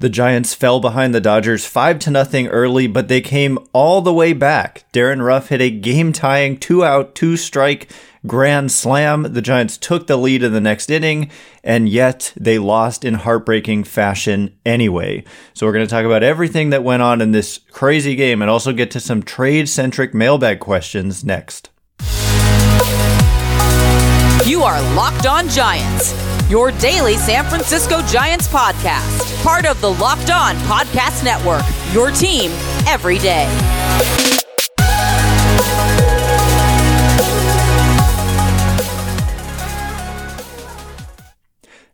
The Giants fell behind the Dodgers 5 to nothing early, but they came all the way back. Darin Ruf hit a game-tying two-out, two-strike grand slam. The Giants took the lead in the next inning, and yet they lost in heartbreaking fashion anyway. So we're going to talk about everything that went on in this crazy game and also get to some trade-centric mailbag questions next. You are Locked On Giants your daily San Francisco Giants podcast. Part of the Locked On Podcast Network, your team every day.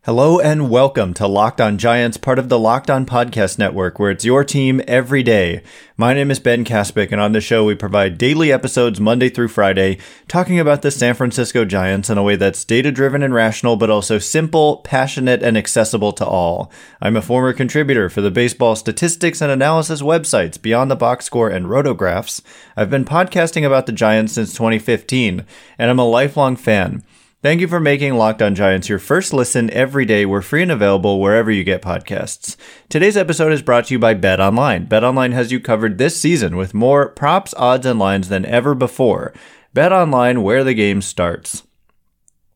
Hello and welcome to Locked On Giants, part of the Locked On Podcast Network, where it's your team every day. My name is Ben Kaspick, and on the show we provide daily episodes Monday through Friday, talking about the San Francisco Giants in a way that's data driven and rational, but also simple, passionate, and accessible to all. I'm a former contributor for the baseball statistics and analysis websites Beyond the Box Score and Rotographs. I've been podcasting about the Giants since 2015, and I'm a lifelong fan. Thank you for making Locked On Giants your first listen every day. We're free and available wherever you get podcasts. Today's episode is brought to you by Bet Online. Bet Online has you covered this season with more props, odds, and lines than ever before. Bet Online, where the game starts.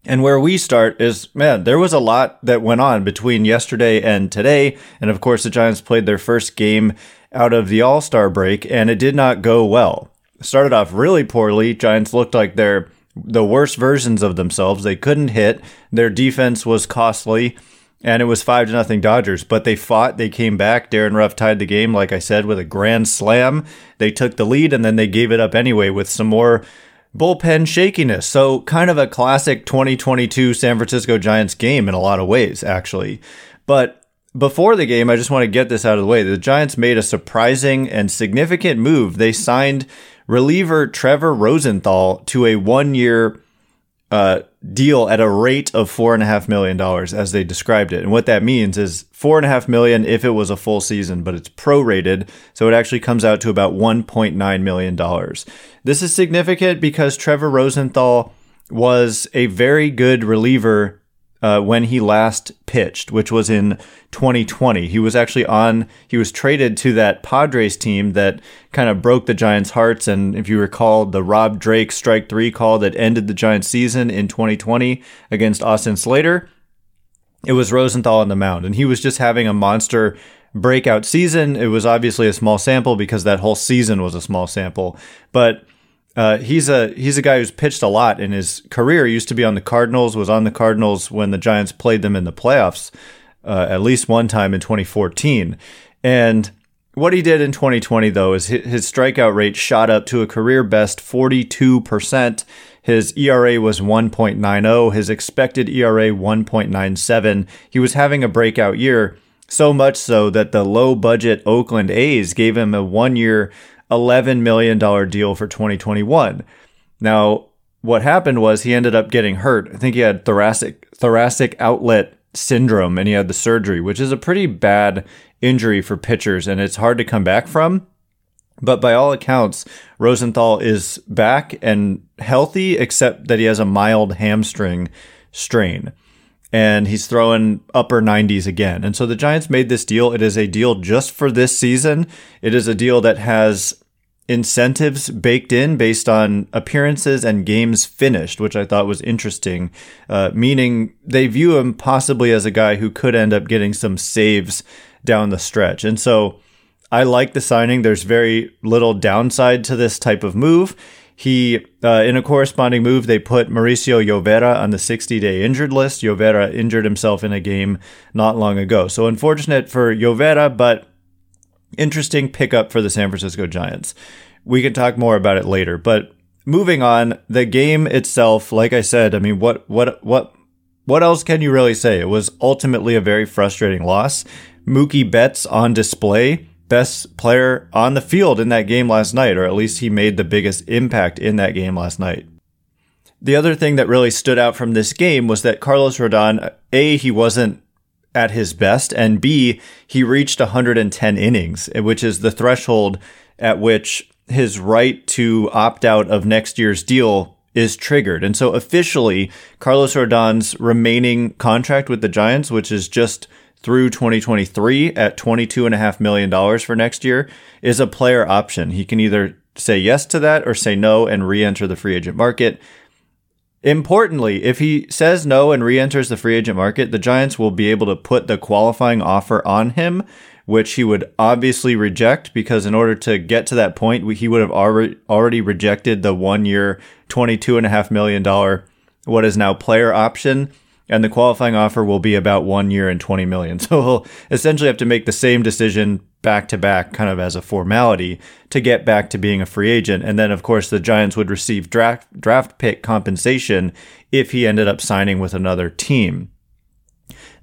And where we start is, man, there was a lot that went on between yesterday and today. And of course, the Giants played their first game out of the All Star break, and it did not go well. started off really poorly. Giants looked like they're the worst versions of themselves. They couldn't hit. Their defense was costly, and it was five to nothing Dodgers. But they fought. They came back. Darin Ruf tied the game, like I said, with a grand slam. They took the lead, and then they gave it up anyway with some more bullpen shakiness. So kind of a classic 2022 San Francisco Giants game in a lot of ways, actually. But before the game, I just want to get this out of the way. The Giants made a surprising and significant move. They signed reliever Trevor Rosenthal to a one year uh, deal at a rate of four and a half million dollars, as they described it. And what that means is four and a half million if it was a full season, but it's prorated, so it actually comes out to about one point nine million dollars. This is significant because Trevor Rosenthal was a very good reliever uh, when he last pitched, which was in 2020. He was actually on, he was traded to that Padres team that kind of broke the Giants' hearts. And if you recall, the Rob Drake strike three call that ended the Giants' season in 2020 against Austin Slater, it was Rosenthal on the mound. And he was just having a monster breakout season. It was obviously a small sample because that whole season was a small sample. But uh, he's a he's a guy who's pitched a lot in his career. He used to be on the Cardinals. Was on the Cardinals when the Giants played them in the playoffs uh, at least one time in 2014. And what he did in 2020 though is his strikeout rate shot up to a career best 42 percent. His ERA was 1.90. His expected ERA 1.97. He was having a breakout year. So much so that the low budget Oakland A's gave him a one year $11 million deal for 2021. Now, what happened was he ended up getting hurt. I think he had thoracic thoracic outlet syndrome and he had the surgery, which is a pretty bad injury for pitchers and it's hard to come back from. But by all accounts, Rosenthal is back and healthy, except that he has a mild hamstring strain. And he's throwing upper 90s again. And so the Giants made this deal. It is a deal just for this season. It is a deal that has incentives baked in based on appearances and games finished, which I thought was interesting. Uh, meaning they view him possibly as a guy who could end up getting some saves down the stretch. And so I like the signing. There's very little downside to this type of move. He, uh, in a corresponding move, they put Mauricio Llovera on the 60 day injured list. Llovera injured himself in a game not long ago. So unfortunate for Llovera, but interesting pickup for the San Francisco Giants. We can talk more about it later, but moving on, the game itself, like I said, I mean, what, what, what, what else can you really say? It was ultimately a very frustrating loss. Mookie Betts on display, best player on the field in that game last night, or at least he made the biggest impact in that game last night. The other thing that really stood out from this game was that Carlos Rodon, A, he wasn't at his best, and B, he reached 110 innings, which is the threshold at which his right to opt out of next year's deal is triggered. And so officially, Carlos Rodon's remaining contract with the Giants, which is just through 2023 at $22.5 million for next year is a player option. He can either say yes to that or say no and re enter the free agent market. Importantly, if he says no and re enters the free agent market, the Giants will be able to put the qualifying offer on him, which he would obviously reject because in order to get to that point, he would have already, rejected the one year, $22.5 million, what is now player option and the qualifying offer will be about one year and 20 million. So he'll essentially have to make the same decision back to back, kind of as a formality to get back to being a free agent. And then, of course, the Giants would receive draft, draft pick compensation if he ended up signing with another team.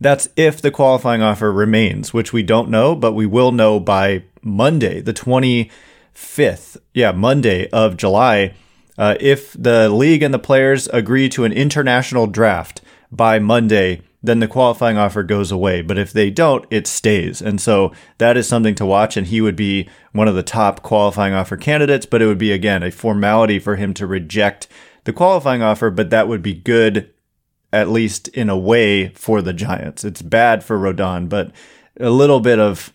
That's if the qualifying offer remains, which we don't know, but we will know by Monday, the 25th. Yeah, Monday of July. Uh, if the league and the players agree to an international draft by Monday, then the qualifying offer goes away. But if they don't, it stays. And so that is something to watch. And he would be one of the top qualifying offer candidates, but it would be, again, a formality for him to reject the qualifying offer. But that would be good, at least in a way, for the Giants. It's bad for Rodon, but a little bit of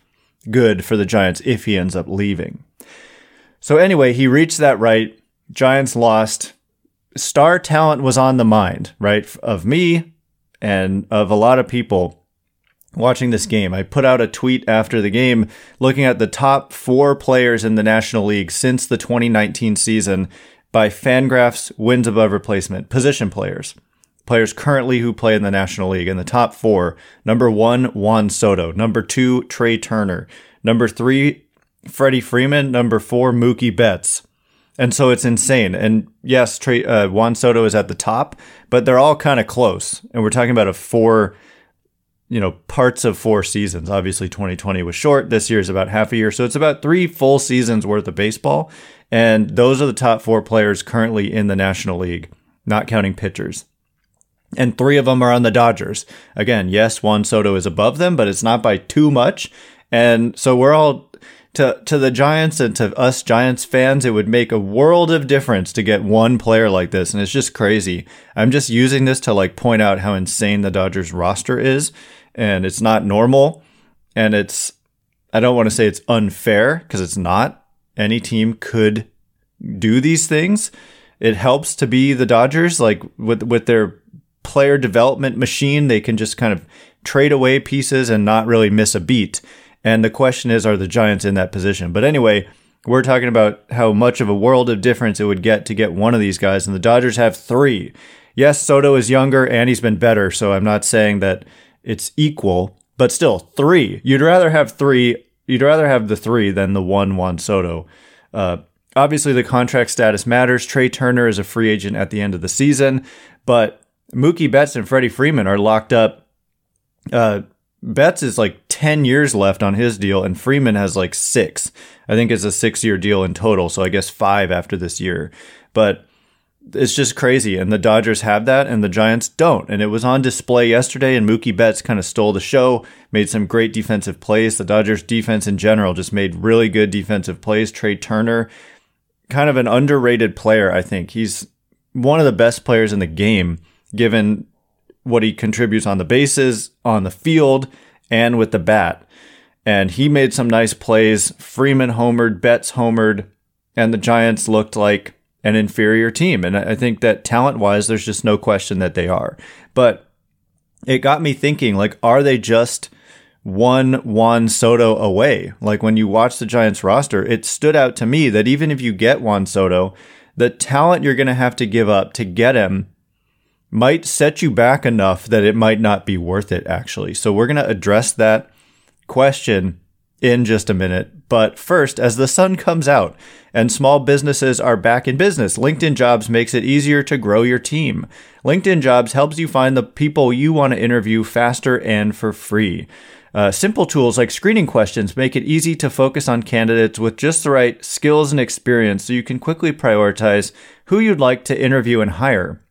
good for the Giants if he ends up leaving. So anyway, he reached that right. Giants lost star talent was on the mind, right? Of me and of a lot of people watching this game. I put out a tweet after the game looking at the top four players in the National League since the 2019 season by Fangraphs wins above replacement, position players. Players currently who play in the National League. In the top four, number one, Juan Soto. Number two, Trea Turner. Number three, Freddie Freeman. Number four, Mookie Betts. And so it's insane. And yes, Trea, uh, Juan Soto is at the top, but they're all kind of close. And we're talking about a four, you know, parts of four seasons. Obviously, 2020 was short. This year is about half a year. So it's about three full seasons worth of baseball. And those are the top four players currently in the National League, not counting pitchers. And three of them are on the Dodgers. Again, yes, Juan Soto is above them, but it's not by too much. And so we're all to to the Giants and to us Giants fans, it would make a world of difference to get one player like this, and it's just crazy. I'm just using this to like point out how insane the Dodgers roster is, and it's not normal, and it's I don't want to say it's unfair because it's not. Any team could do these things. It helps to be the Dodgers, like with with their player development machine, they can just kind of trade away pieces and not really miss a beat. And the question is, are the Giants in that position? But anyway, we're talking about how much of a world of difference it would get to get one of these guys, and the Dodgers have three. Yes, Soto is younger and he's been better, so I'm not saying that it's equal, but still, three. You'd rather have three. You'd rather have the three than the one Juan Soto. Uh, obviously, the contract status matters. Trea Turner is a free agent at the end of the season, but Mookie Betts and Freddie Freeman are locked up uh, Betts is like 10 years left on his deal, and Freeman has like six. I think it's a six year deal in total. So I guess five after this year. But it's just crazy. And the Dodgers have that, and the Giants don't. And it was on display yesterday, and Mookie Betts kind of stole the show, made some great defensive plays. The Dodgers defense in general just made really good defensive plays. Trea Turner, kind of an underrated player, I think. He's one of the best players in the game, given what he contributes on the bases, on the field, and with the bat. And he made some nice plays. Freeman homered, Betts homered, and the Giants looked like an inferior team. And I think that talent wise, there's just no question that they are. But it got me thinking like, are they just one Juan Soto away? Like when you watch the Giants roster, it stood out to me that even if you get Juan Soto, the talent you're going to have to give up to get him might set you back enough that it might not be worth it, actually. So we're going to address that question in just a minute. But first, as the sun comes out and small businesses are back in business, LinkedIn Jobs makes it easier to grow your team. LinkedIn Jobs helps you find the people you want to interview faster and for free. Uh, simple tools like screening questions make it easy to focus on candidates with just the right skills and experience so you can quickly prioritize who you'd like to interview and hire.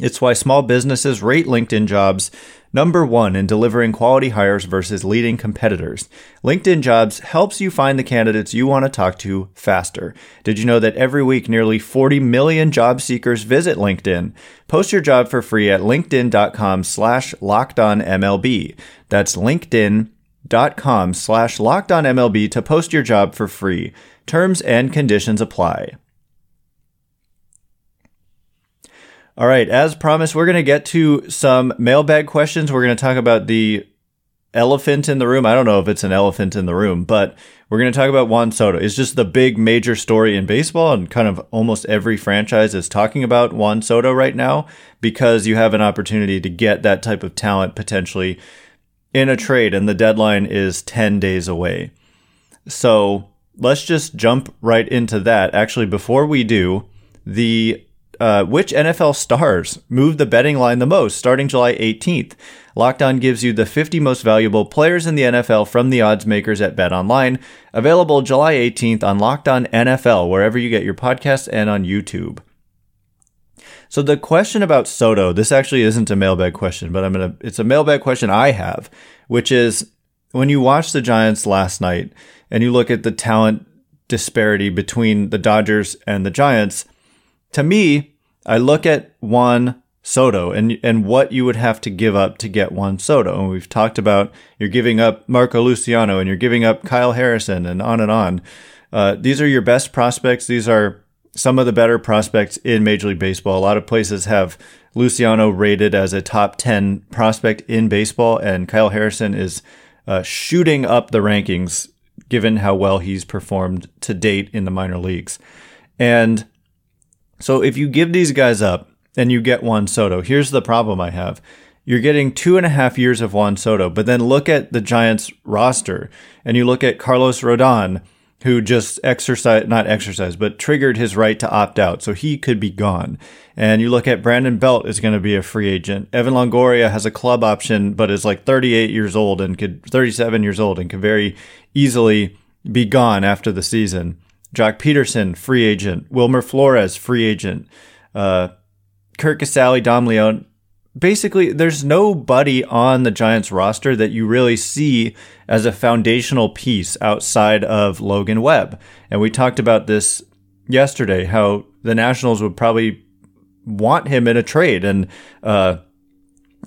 It's why small businesses rate LinkedIn jobs number one in delivering quality hires versus leading competitors. LinkedIn jobs helps you find the candidates you want to talk to faster. Did you know that every week nearly 40 million job seekers visit LinkedIn? Post your job for free at linkedin.com slash lockedonmlb. That's linkedin.com slash lockedonmlb to post your job for free. Terms and conditions apply. All right, as promised, we're going to get to some mailbag questions. We're going to talk about the elephant in the room. I don't know if it's an elephant in the room, but we're going to talk about Juan Soto. It's just the big major story in baseball, and kind of almost every franchise is talking about Juan Soto right now because you have an opportunity to get that type of talent potentially in a trade, and the deadline is 10 days away. So let's just jump right into that. Actually, before we do, the uh, which NFL stars move the betting line the most starting July 18th. Locked On gives you the 50 most valuable players in the NFL from the odds makers at Bet Online. Available July 18th on Locked On NFL, wherever you get your podcasts and on YouTube. So the question about Soto, this actually isn't a mailbag question, but I'm gonna it's a mailbag question I have, which is when you watch the Giants last night and you look at the talent disparity between the Dodgers and the Giants, to me, I look at Juan Soto and and what you would have to give up to get Juan Soto. And we've talked about you're giving up Marco Luciano and you're giving up Kyle Harrison and on and on. Uh, these are your best prospects. These are some of the better prospects in Major League Baseball. A lot of places have Luciano rated as a top 10 prospect in baseball, and Kyle Harrison is uh, shooting up the rankings given how well he's performed to date in the minor leagues. And so if you give these guys up and you get Juan Soto, here's the problem I have. You're getting two and a half years of Juan Soto, but then look at the Giants roster and you look at Carlos Rodon, who just exercised, not exercised, but triggered his right to opt out. So he could be gone. And you look at Brandon Belt is going to be a free agent. Evan Longoria has a club option, but is like 38 years old and could, 37 years old and could very easily be gone after the season. Joc Pederson, free agent. Wilmer Flores, free agent. Uh, Curt Casali, Dom. Basically, there's nobody on the Giants roster that you really see as a foundational piece outside of Logan Webb. And we talked about this yesterday, how the Nationals would probably want him in a trade. And, uh,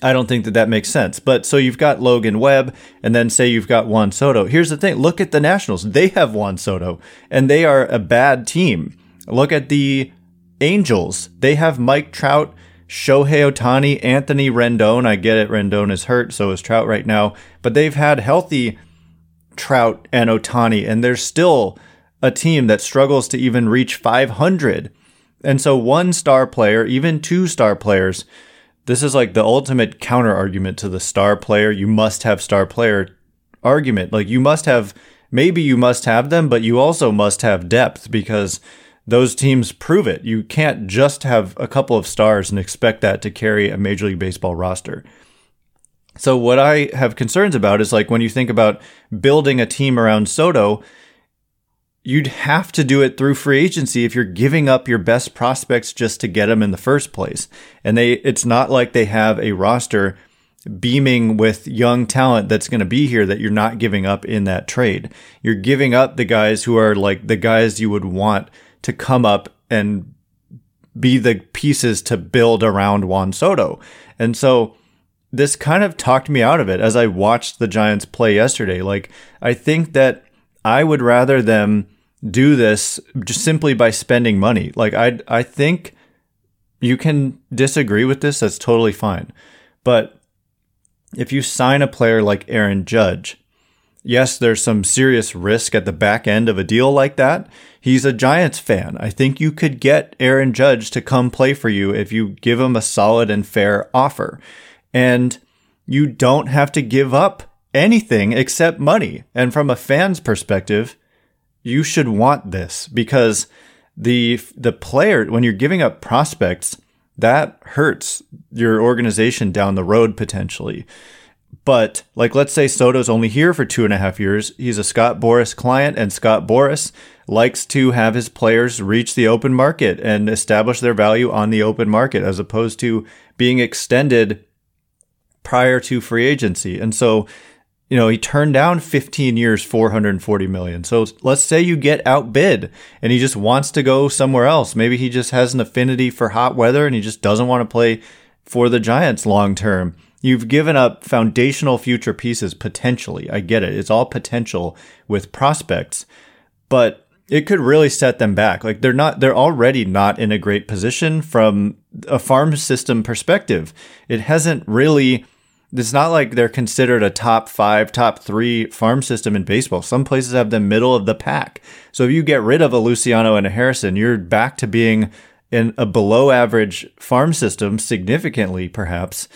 I don't think that that makes sense. But so you've got Logan Webb, and then say you've got Juan Soto. Here's the thing look at the Nationals. They have Juan Soto, and they are a bad team. Look at the Angels. They have Mike Trout, Shohei Ohtani, Anthony Rendon. I get it, Rendon is hurt, so is Trout right now. But they've had healthy Trout and Ohtani, and they're still a team that struggles to even reach 500. And so one star player, even two star players, this is like the ultimate counter argument to the star player. You must have star player argument. Like you must have, maybe you must have them, but you also must have depth because those teams prove it. You can't just have a couple of stars and expect that to carry a Major League Baseball roster. So what I have concerns about is like when you think about building a team around Soto, you'd have to do it through free agency if you're giving up your best prospects just to get them in the first place. And they, it's not like they have a roster beaming with young talent that's going to be here that you're not giving up in that trade. You're giving up the guys who are like the guys you would want to come up and be the pieces to build around Juan Soto. And so this kind of talked me out of it as I watched the Giants play yesterday. Like, I think that I would rather them do this just simply by spending money. Like I I think you can disagree with this, that's totally fine. But if you sign a player like Aaron Judge, yes, there's some serious risk at the back end of a deal like that. He's a Giants fan. I think you could get Aaron Judge to come play for you if you give him a solid and fair offer. And you don't have to give up anything except money. And from a fan's perspective, you should want this because the the player when you're giving up prospects, that hurts your organization down the road potentially. But like, let's say Soto's only here for two and a half years. He's a Scott Boras client, and Scott Boras likes to have his players reach the open market and establish their value on the open market as opposed to being extended prior to free agency. And so, you know, he turned down 15 years, 440 million. So let's say you get outbid and he just wants to go somewhere else. Maybe he just has an affinity for hot weather and he just doesn't want to play for the Giants long term. You've given up foundational future pieces potentially. I get it. It's all potential with prospects, but it could really set them back. Like they're not, they're already not in a great position from a farm system perspective. It hasn't really, it's not like they're considered a top five, top three farm system in baseball. Some places have them middle of the pack. So if you get rid of a Luciano and a Harrison, you're back to being in a below average farm system significantly, perhaps.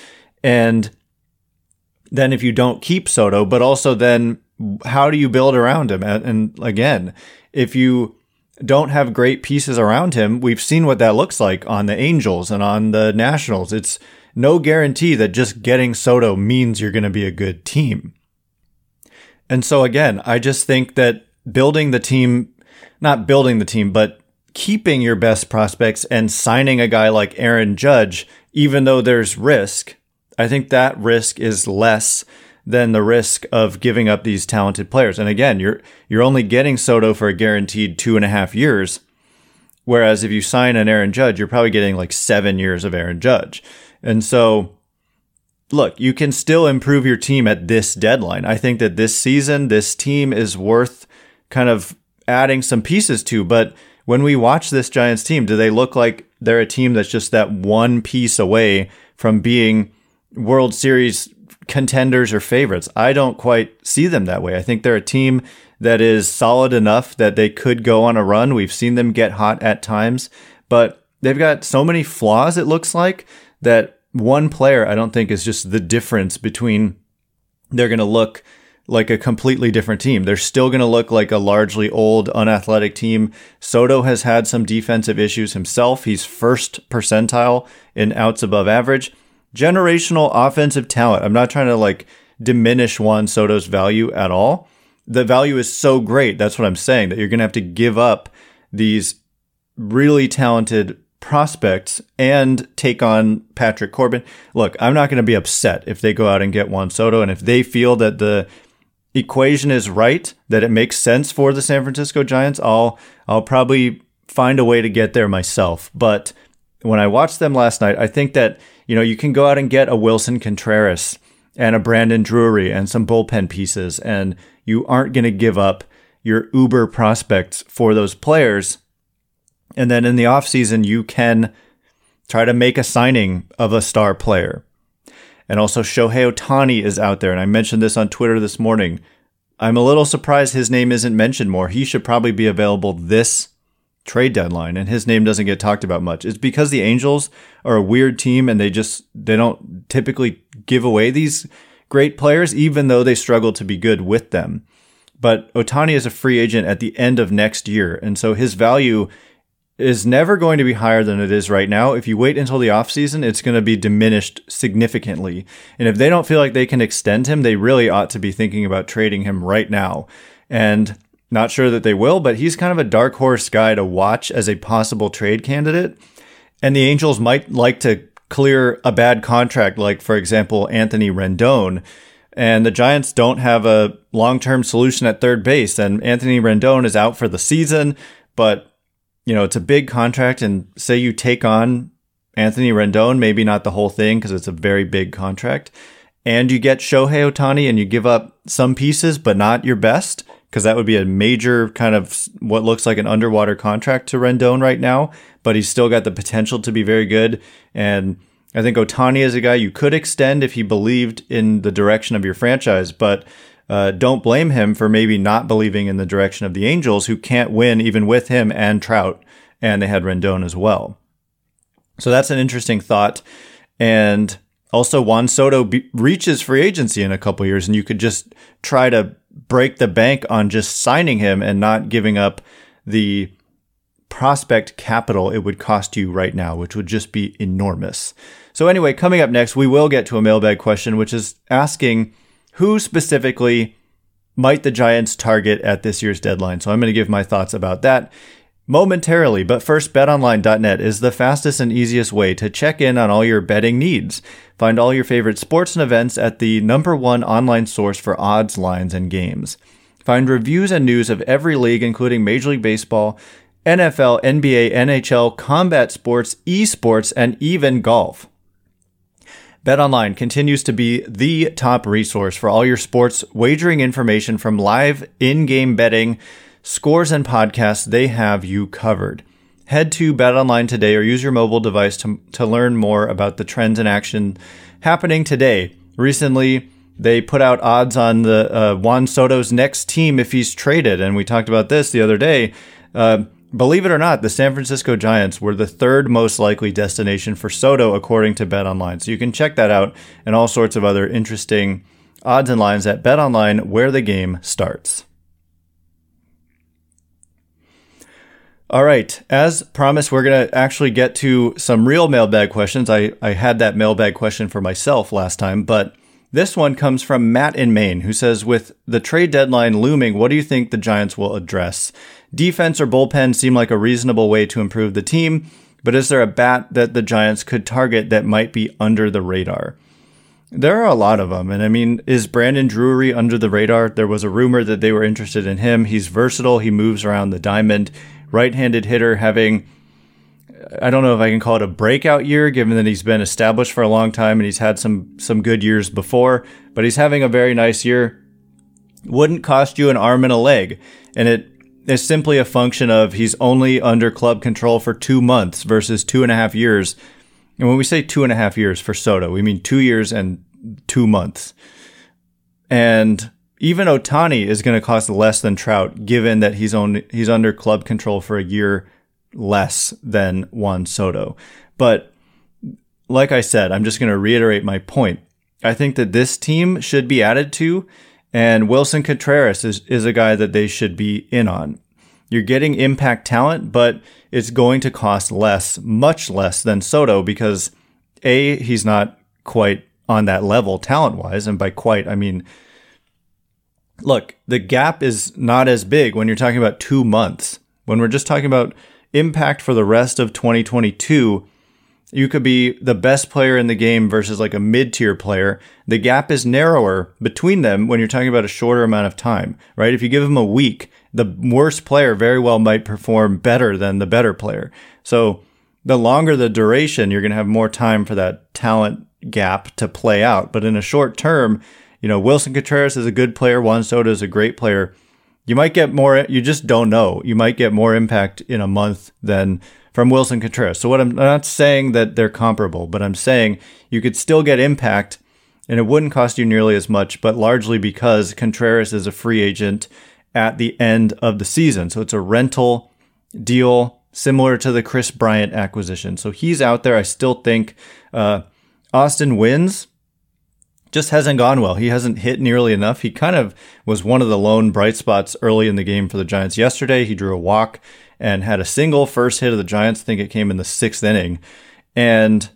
And then if you don't keep Soto, but also then how do you build around him? And again, if you don't have great pieces around him, we've seen what that looks like on the Angels and on the Nationals. It's no guarantee that just getting Soto means you're going to be a good team. And so again, I just think that building the team, not building the team, but keeping your best prospects and signing a guy like Aaron Judge, even though there's risk, I think that risk is less than the risk of giving up these talented players. And again, you're you're only getting Soto for a guaranteed two and a half years. Whereas if you sign an Aaron Judge, you're probably getting like seven years of Aaron Judge. And so look, you can still improve your team at this deadline. I think that this season, this team is worth kind of adding some pieces to. But when we watch this Giants team, do they look like they're a team that's just that one piece away from being World Series contenders or favorites. I don't quite see them that way. I think they're a team that is solid enough that they could go on a run. We've seen them get hot at times, but they've got so many flaws, it looks like, that one player I don't think is just the difference between they're going to look like a completely different team. They're still going to look like a largely old, unathletic team. Soto has had some defensive issues himself. He's first percentile in outs above average generational offensive talent. I'm not trying to like diminish Juan Soto's value at all. The value is so great. That's what I'm saying that you're going to have to give up these really talented prospects and take on Patrick Corbin. Look, I'm not going to be upset if they go out and get Juan Soto and if they feel that the equation is right, that it makes sense for the San Francisco Giants, I'll I'll probably find a way to get there myself. But when I watched them last night, I think that you know, you can go out and get a Willson Contreras and a Brandon Drury and some bullpen pieces, and you aren't going to give up your uber prospects for those players. And then in the offseason, you can try to make a signing of a star player. And also, Shohei Ohtani is out there. And I mentioned this on Twitter this morning. I'm a little surprised his name isn't mentioned more. He should probably be available this trade deadline and his name doesn't get talked about much. It's because the Angels are a weird team and they just they don't typically give away these great players even though they struggle to be good with them. But Ohtani is a free agent at the end of next year and so his value is never going to be higher than it is right now. If you wait until the offseason, it's going to be diminished significantly. And if they don't feel like they can extend him, they really ought to be thinking about trading him right now. And not sure that they will, but he's kind of a dark horse guy to watch as a possible trade candidate. And the Angels might like to clear a bad contract, like, for example, Anthony Rendon. And the Giants don't have a long term solution at third base. And Anthony Rendon is out for the season, but, you know, it's a big contract. And say you take on Anthony Rendon, maybe not the whole thing because it's a very big contract. And you get Shohei Ohtani and you give up some pieces, but not your best because that would be a major kind of what looks like an underwater contract to Rendon right now, but he's still got the potential to be very good. And I think Ohtani is a guy you could extend if he believed in the direction of your franchise, but uh, don't blame him for maybe not believing in the direction of the Angels, who can't win even with him and Trout, and they had Rendon as well. So that's an interesting thought. And also, Juan Soto be- reaches free agency in a couple years, and you could just try to break the bank on just signing him and not giving up the prospect capital it would cost you right now, which would just be enormous. So anyway, coming up next, we will get to a mailbag question, which is asking who specifically might the Giants target at this year's deadline. So I'm going to give my thoughts about that momentarily. But first, betonline.net is the fastest and easiest way to check in on all your betting needs. Find all your favorite sports and events at the number one online source for odds, lines, and games. Find reviews and news of every league, including Major League Baseball, NFL, NBA, NHL, combat sports, esports, and even golf. BetOnline continues to be the top resource for all your sports wagering information from live in-game betting, scores, and podcasts. They have you covered. Head to BetOnline today or use your mobile device to, to learn more about the trends in action happening today. Recently, they put out odds on the uh, Juan Soto's next team if he's traded, and we talked about this the other day. Uh, believe it or not, the San Francisco Giants were the third most likely destination for Soto according to BetOnline. So you can check that out and all sorts of other interesting odds and lines at BetOnline, where the game starts. All right. As promised, we're going to actually get to some real mailbag questions. I, I had that mailbag question for myself last time, but this one comes from Matt in Maine, who says, With the trade deadline looming, what do you think the Giants will address? Defense or bullpen seem like a reasonable way to improve the team, but is there a bat that the Giants could target that might be under the radar? There are a lot of them. And I mean, is Brandon Drury under the radar? There was a rumor that they were interested in him. He's versatile. He moves around the diamond right-handed hitter having I don't know if I can call it a breakout year, given that he's been established for a long time and he's had some some good years before. But he's having a very nice year. Wouldn't cost you an arm and a leg, and it is simply a function of he's only under club control for two months versus two and a half years. And when we say two and a half years for Soto, we mean two years and two months. And even Ohtani is going to cost less than Trout, given that he's only he's under club control for a year less than Juan Soto. But like I said, I'm just going to reiterate my point. I think that this team should be added to, and Willson Contreras is, is a guy that they should be in on. You're getting impact talent, but it's going to cost less, much less than Soto because A, he's not quite on that level talent wise. And by quite, I mean look, the gap is not as big when you're talking about two months. When we're just talking about impact for the rest of 2022, you could be the best player in the game versus like a mid tier player. The gap is narrower between them when you're talking about a shorter amount of time, right? If you give them a week, the worst player very well might perform better than the better player. So the longer the duration, you're going to have more time for that talent gap to play out. But in a short term, you know, Willson Contreras is a good player. Juan Soto is a great player. You might get more, you just don't know. You might get more impact in a month than from Willson Contreras. So what I'm, not saying that they're comparable, but I'm saying you could still get impact and it wouldn't cost you nearly as much, but largely because Contreras is a free agent at the end of the season. So it's a rental deal similar to the Kris Bryant acquisition. So he's out there. I still think uh, Austin Wynns just hasn't gone well. He hasn't hit nearly enough. He kind of was one of the lone bright spots early in the game for the Giants yesterday. He drew a walk and had a single first hit of the Giants. I think it came in the sixth inning. And,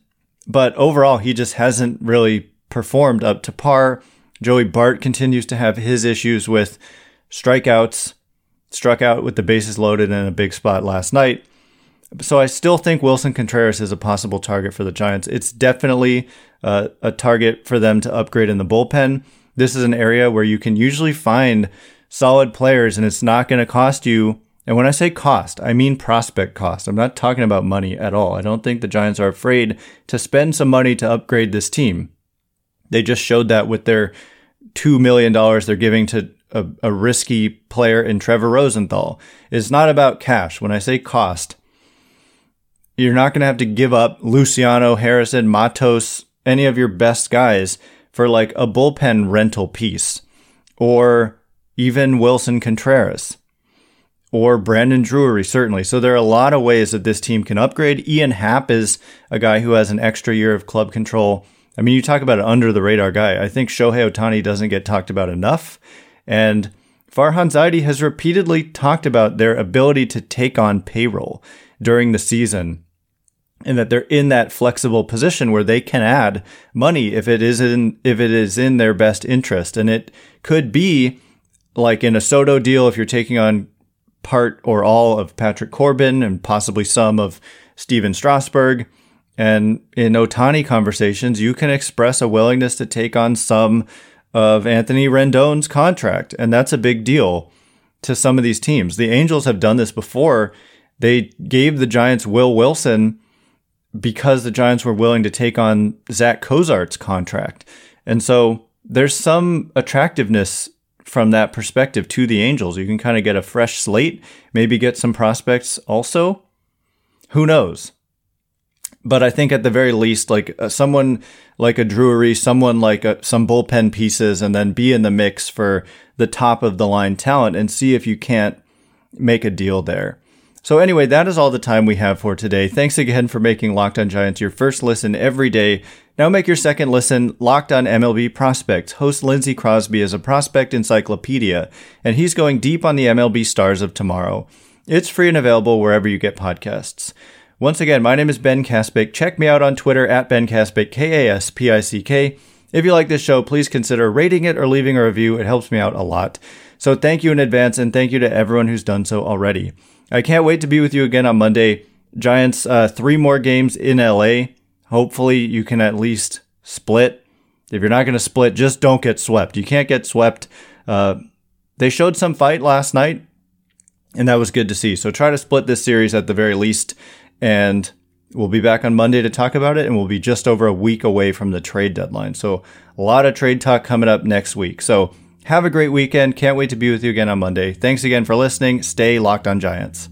but overall, he just hasn't really performed up to par. Joey Bart continues to have his issues with strikeouts, struck out with the bases loaded in a big spot last night. So I still think Willson Contreras is a possible target for the Giants. It's definitely uh, a target for them to upgrade in the bullpen. This is an area where you can usually find solid players and it's not going to cost you. And when I say cost, I mean prospect cost. I'm not talking about money at all. I don't think the Giants are afraid to spend some money to upgrade this team. They just showed that with their $2 million they're giving to a, a risky player in Trevor Rosenthal. It's not about cash. When I say cost, you're not going to have to give up Luciano, Harrison, Matos, any of your best guys for like a bullpen rental piece or even Willson Contreras or Brandon Drury, certainly. So there are a lot of ways that this team can upgrade. Ian Happ is a guy who has an extra year of club control. I mean, you talk about an under the radar guy. I think Shohei Ohtani doesn't get talked about enough. And Farhan Zaidi has repeatedly talked about their ability to take on payroll during the season and that they're in that flexible position where they can add money if it is in if it is in their best interest and it could be like in a Soto deal if you're taking on part or all of Patrick Corbin and possibly some of Stephen Strasburg and in Ohtani conversations you can express a willingness to take on some of Anthony Rendon's contract and that's a big deal to some of these teams. The Angels have done this before. They gave the Giants Will Wilson because the Giants were willing to take on Zach Cozart's contract. And so there's some attractiveness from that perspective to the Angels. You can kind of get a fresh slate, maybe get some prospects also. Who knows? But I think at the very least, like uh, someone like a Drury, someone like a, uh, some bullpen pieces, and then be in the mix for the top of the line talent and see if you can't make a deal there. So, anyway, that is all the time we have for today. Thanks again for making Locked On Giants your first listen every day. Now make your second listen Locked On MLB Prospects. Host Lindsey Crosby is a prospect encyclopedia, and he's going deep on the MLB stars of tomorrow. It's free and available wherever you get podcasts. Once again, my name is Ben Kaspick. Check me out on Twitter at Ben Kaspick, K A S P I C K. If you like this show, please consider rating it or leaving a review. It helps me out a lot. So thank you in advance, and thank you to everyone who's done so already. I can't wait to be with you again on Monday. Giants, uh, three more games in LA. Hopefully, you can at least split. If you're not going to split, just don't get swept. You can't get swept. Uh, they showed some fight last night, and that was good to see. So try to split this series at the very least. And we'll be back on Monday to talk about it, and we'll be just over a week away from the trade deadline. So a lot of trade talk coming up next week. So have a great weekend. Can't wait to be with you again on Monday. Thanks again for listening. Stay locked on Giants.